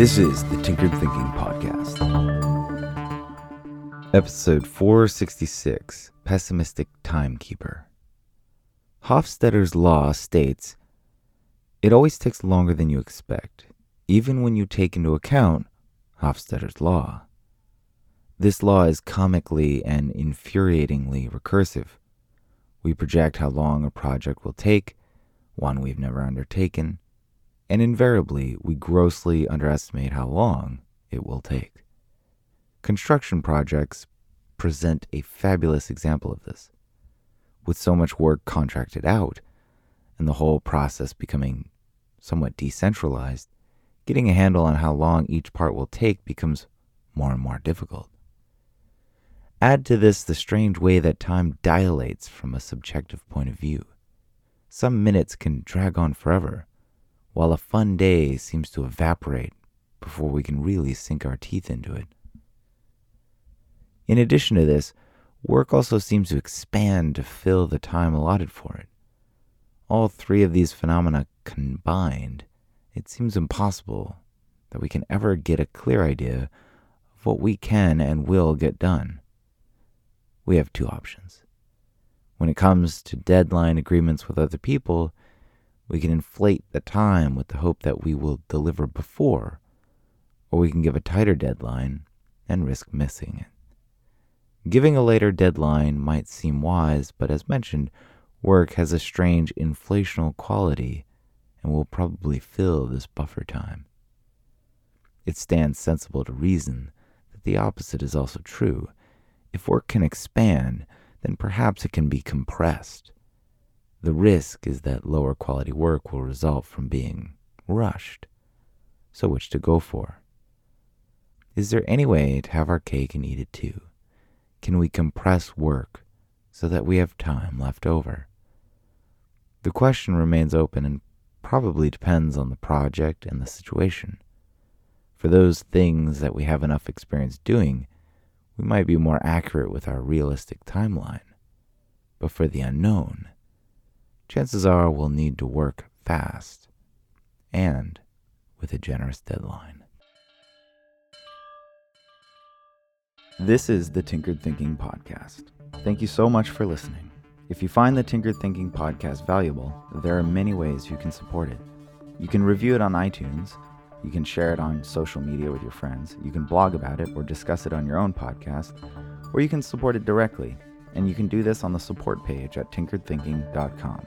This is the Tinkered Thinking Podcast. Episode 466 Pessimistic Timekeeper. Hofstadter's law states it always takes longer than you expect, even when you take into account Hofstadter's law. This law is comically and infuriatingly recursive. We project how long a project will take, one we've never undertaken, and invariably we grossly underestimate how long it will take. Construction projects present a fabulous example of this. With so much work contracted out, and the whole process becoming somewhat decentralized, getting a handle on how long each part will take becomes more and more difficult. Add to this the strange way that time dilates from a subjective point of view. Some minutes can drag on forever, while a fun day seems to evaporate before we can really sink our teeth into it. In addition to this, work also seems to expand to fill the time allotted for it. All three of these phenomena combined, it seems impossible that we can ever get a clear idea of what we can and will get done. We have two options. When it comes to deadline agreements with other people, we can inflate the time with the hope that we will deliver before, or we can give a tighter deadline and risk missing it. Giving a later deadline might seem wise, but as mentioned, work has a strange inflational quality and will probably fill this buffer time. It stands sensible to reason that the opposite is also true. If work can expand, then perhaps it can be compressed. The risk is that lower quality work will result from being rushed. So, which to go for? Is there any way to have our cake and eat it too? Can we compress work so that we have time left over? The question remains open and probably depends on the project and the situation. For those things that we have enough experience doing, we might be more accurate with our realistic timeline. But for the unknown, chances are we'll need to work fast and with a generous deadline. This is the Tinkered Thinking Podcast. Thank you so much for listening. If you find the Tinkered Thinking Podcast valuable, there are many ways you can support it. You can review it on iTunes, you can share it on social media with your friends, you can blog about it or discuss it on your own podcast, or you can support it directly, and you can do this on the support page at tinkeredthinking.com.